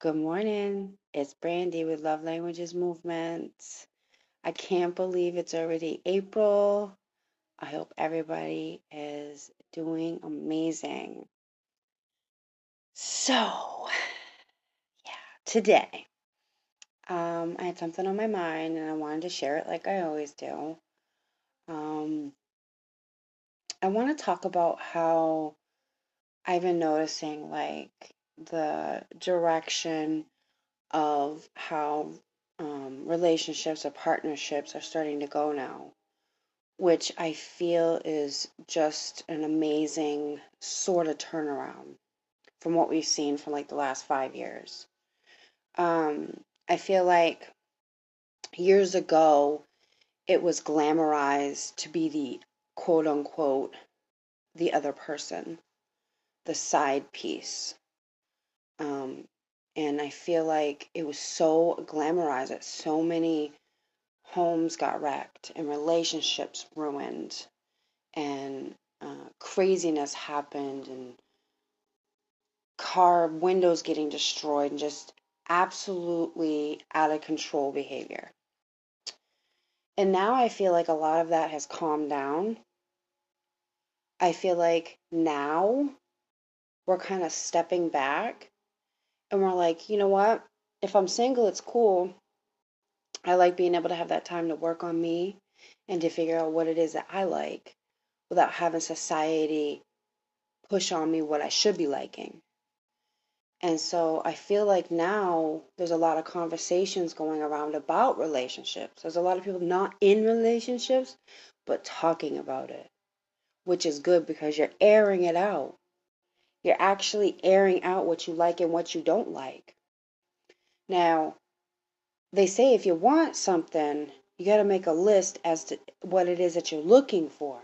Good morning. It's Brandy with Love Languages Movement. I can't believe it's already April. I hope everybody is doing amazing. So, yeah, today um, I had something on my mind and I wanted to share it like I always do. Um, I want to talk about how I've been noticing like the direction of how um, relationships or partnerships are starting to go now, which I feel is just an amazing sort of turnaround from what we've seen from like the last five years. Um, I feel like years ago it was glamorized to be the quote unquote the other person, the side piece. Um, and I feel like it was so glamorized that so many homes got wrecked and relationships ruined and uh, craziness happened and car windows getting destroyed and just absolutely out of control behavior. And now I feel like a lot of that has calmed down. I feel like now we're kind of stepping back and we're like, you know what? If I'm single, it's cool. I like being able to have that time to work on me and to figure out what it is that I like without having society push on me what I should be liking. And so I feel like now there's a lot of conversations going around about relationships. There's a lot of people not in relationships, but talking about it, which is good because you're airing it out. You're actually airing out what you like and what you don't like. Now, they say if you want something, you got to make a list as to what it is that you're looking for.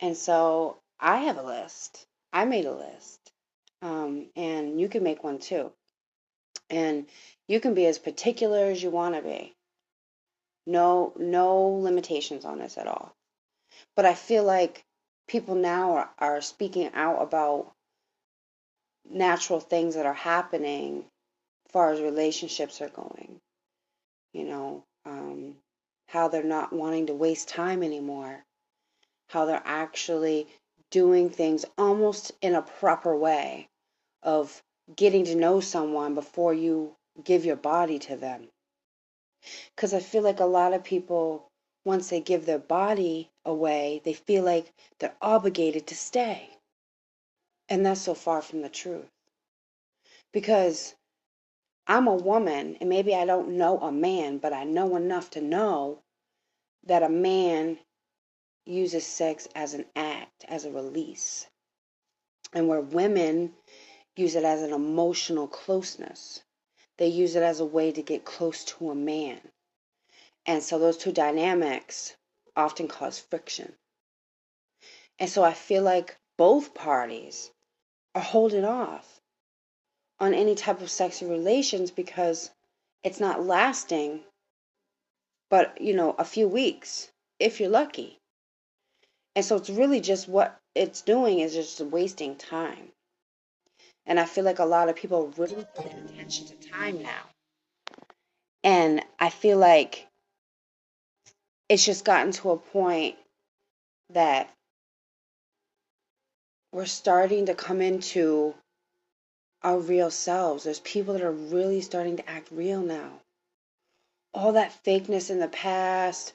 And so I have a list. I made a list. Um, and you can make one too. And you can be as particular as you want to be. No, no limitations on this at all. But I feel like people now are, are speaking out about natural things that are happening as far as relationships are going. You know, um, how they're not wanting to waste time anymore, how they're actually doing things almost in a proper way of getting to know someone before you give your body to them. Because I feel like a lot of people, once they give their body away, they feel like they're obligated to stay. And that's so far from the truth. Because I'm a woman, and maybe I don't know a man, but I know enough to know that a man uses sex as an act, as a release. And where women use it as an emotional closeness, they use it as a way to get close to a man. And so those two dynamics often cause friction. And so I feel like both parties are holding off on any type of sexual relations because it's not lasting but you know a few weeks if you're lucky. And so it's really just what it's doing is just wasting time. And i feel like a lot of people really pay attention to time now. And i feel like it's just gotten to a point that we're starting to come into our real selves. There's people that are really starting to act real now. All that fakeness in the past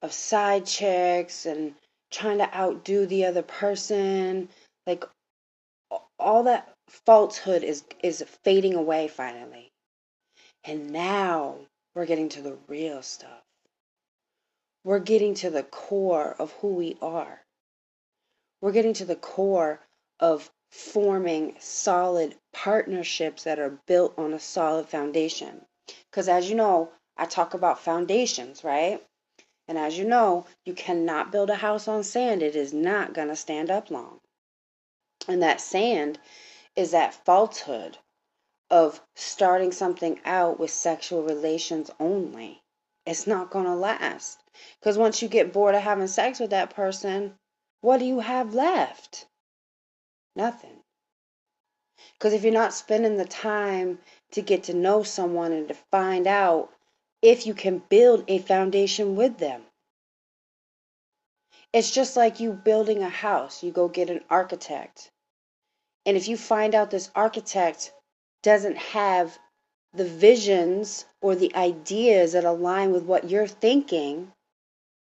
of side chicks and trying to outdo the other person, like all that falsehood is is fading away finally. And now we're getting to the real stuff. We're getting to the core of who we are. We're getting to the core of forming solid partnerships that are built on a solid foundation. Because as you know, I talk about foundations, right? And as you know, you cannot build a house on sand, it is not going to stand up long. And that sand is that falsehood of starting something out with sexual relations only. It's not going to last. Because once you get bored of having sex with that person, what do you have left? Nothing. Because if you're not spending the time to get to know someone and to find out if you can build a foundation with them, it's just like you building a house. You go get an architect. And if you find out this architect doesn't have the visions or the ideas that align with what you're thinking,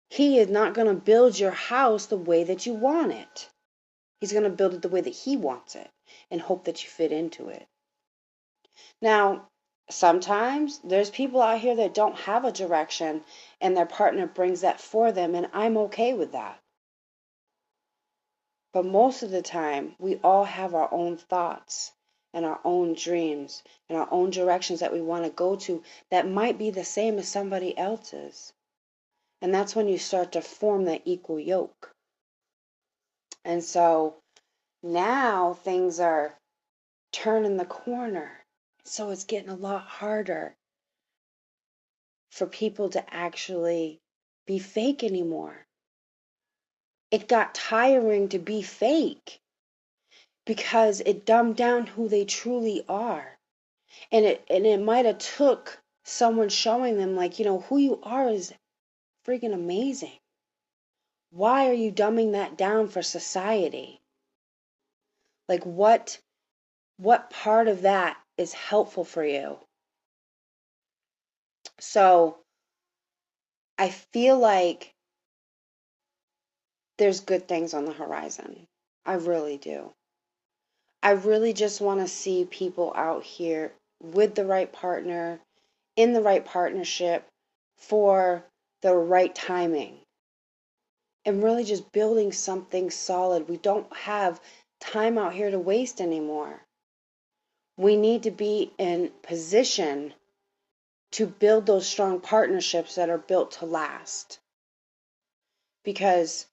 he is not going to build your house the way that you want it. He's going to build it the way that he wants it and hope that you fit into it. Now, sometimes there's people out here that don't have a direction and their partner brings that for them, and I'm okay with that. But most of the time, we all have our own thoughts and our own dreams and our own directions that we want to go to that might be the same as somebody else's. And that's when you start to form that equal yoke. And so now things are turning the corner. So it's getting a lot harder for people to actually be fake anymore. It got tiring to be fake because it dumbed down who they truly are. And it and it might have took someone showing them like, you know, who you are is freaking amazing. Why are you dumbing that down for society? Like what what part of that is helpful for you? So I feel like there's good things on the horizon. I really do. I really just want to see people out here with the right partner, in the right partnership for the right timing. And really just building something solid. We don't have time out here to waste anymore. We need to be in position to build those strong partnerships that are built to last. Because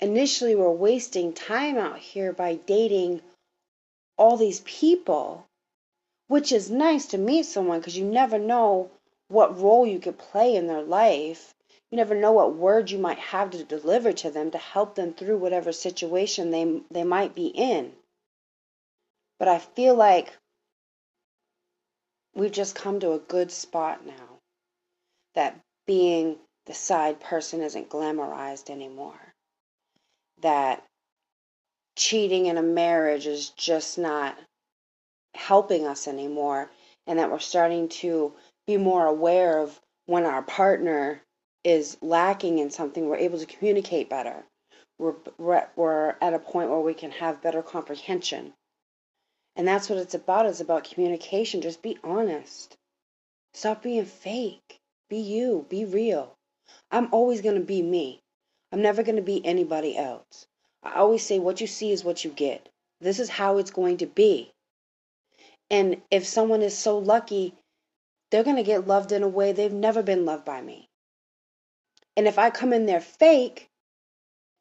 initially we're wasting time out here by dating all these people, which is nice to meet someone because you never know what role you could play in their life. You never know what words you might have to deliver to them to help them through whatever situation they they might be in. But I feel like we've just come to a good spot now that being the side person isn't glamorized anymore that cheating in a marriage is just not helping us anymore and that we're starting to be more aware of when our partner is lacking in something we're able to communicate better. We're, we're at a point where we can have better comprehension. And that's what it's about it's about communication. Just be honest. Stop being fake. Be you. Be real. I'm always going to be me I'm never going to be anybody else. I always say what you see is what you get. This is how it's going to be. And if someone is so lucky, they're going to get loved in a way they've never been loved by me. And if I come in there fake,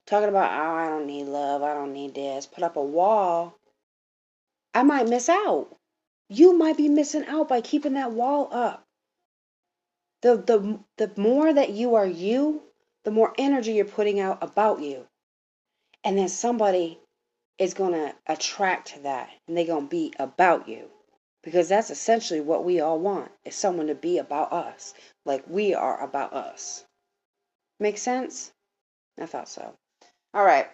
talking about, oh, I don't need love, I don't need this, put up a wall, I might miss out. You might be missing out by keeping that wall up. The, the, the more that you are you, the more energy you're putting out about you. And then somebody is going to attract that and they're going to be about you. Because that's essentially what we all want is someone to be about us, like we are about us. Make sense? I thought so. All right.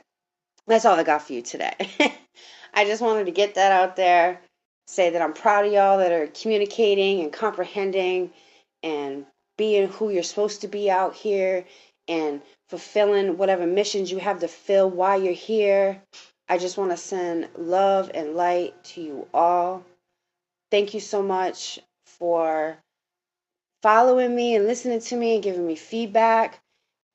That's all I got for you today. I just wanted to get that out there, say that I'm proud of y'all that are communicating and comprehending and being who you're supposed to be out here and fulfilling whatever missions you have to fill while you're here. I just want to send love and light to you all. Thank you so much for following me and listening to me and giving me feedback.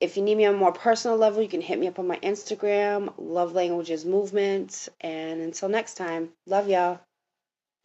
If you need me on a more personal level, you can hit me up on my Instagram, Love Languages Movement. And until next time, love y'all.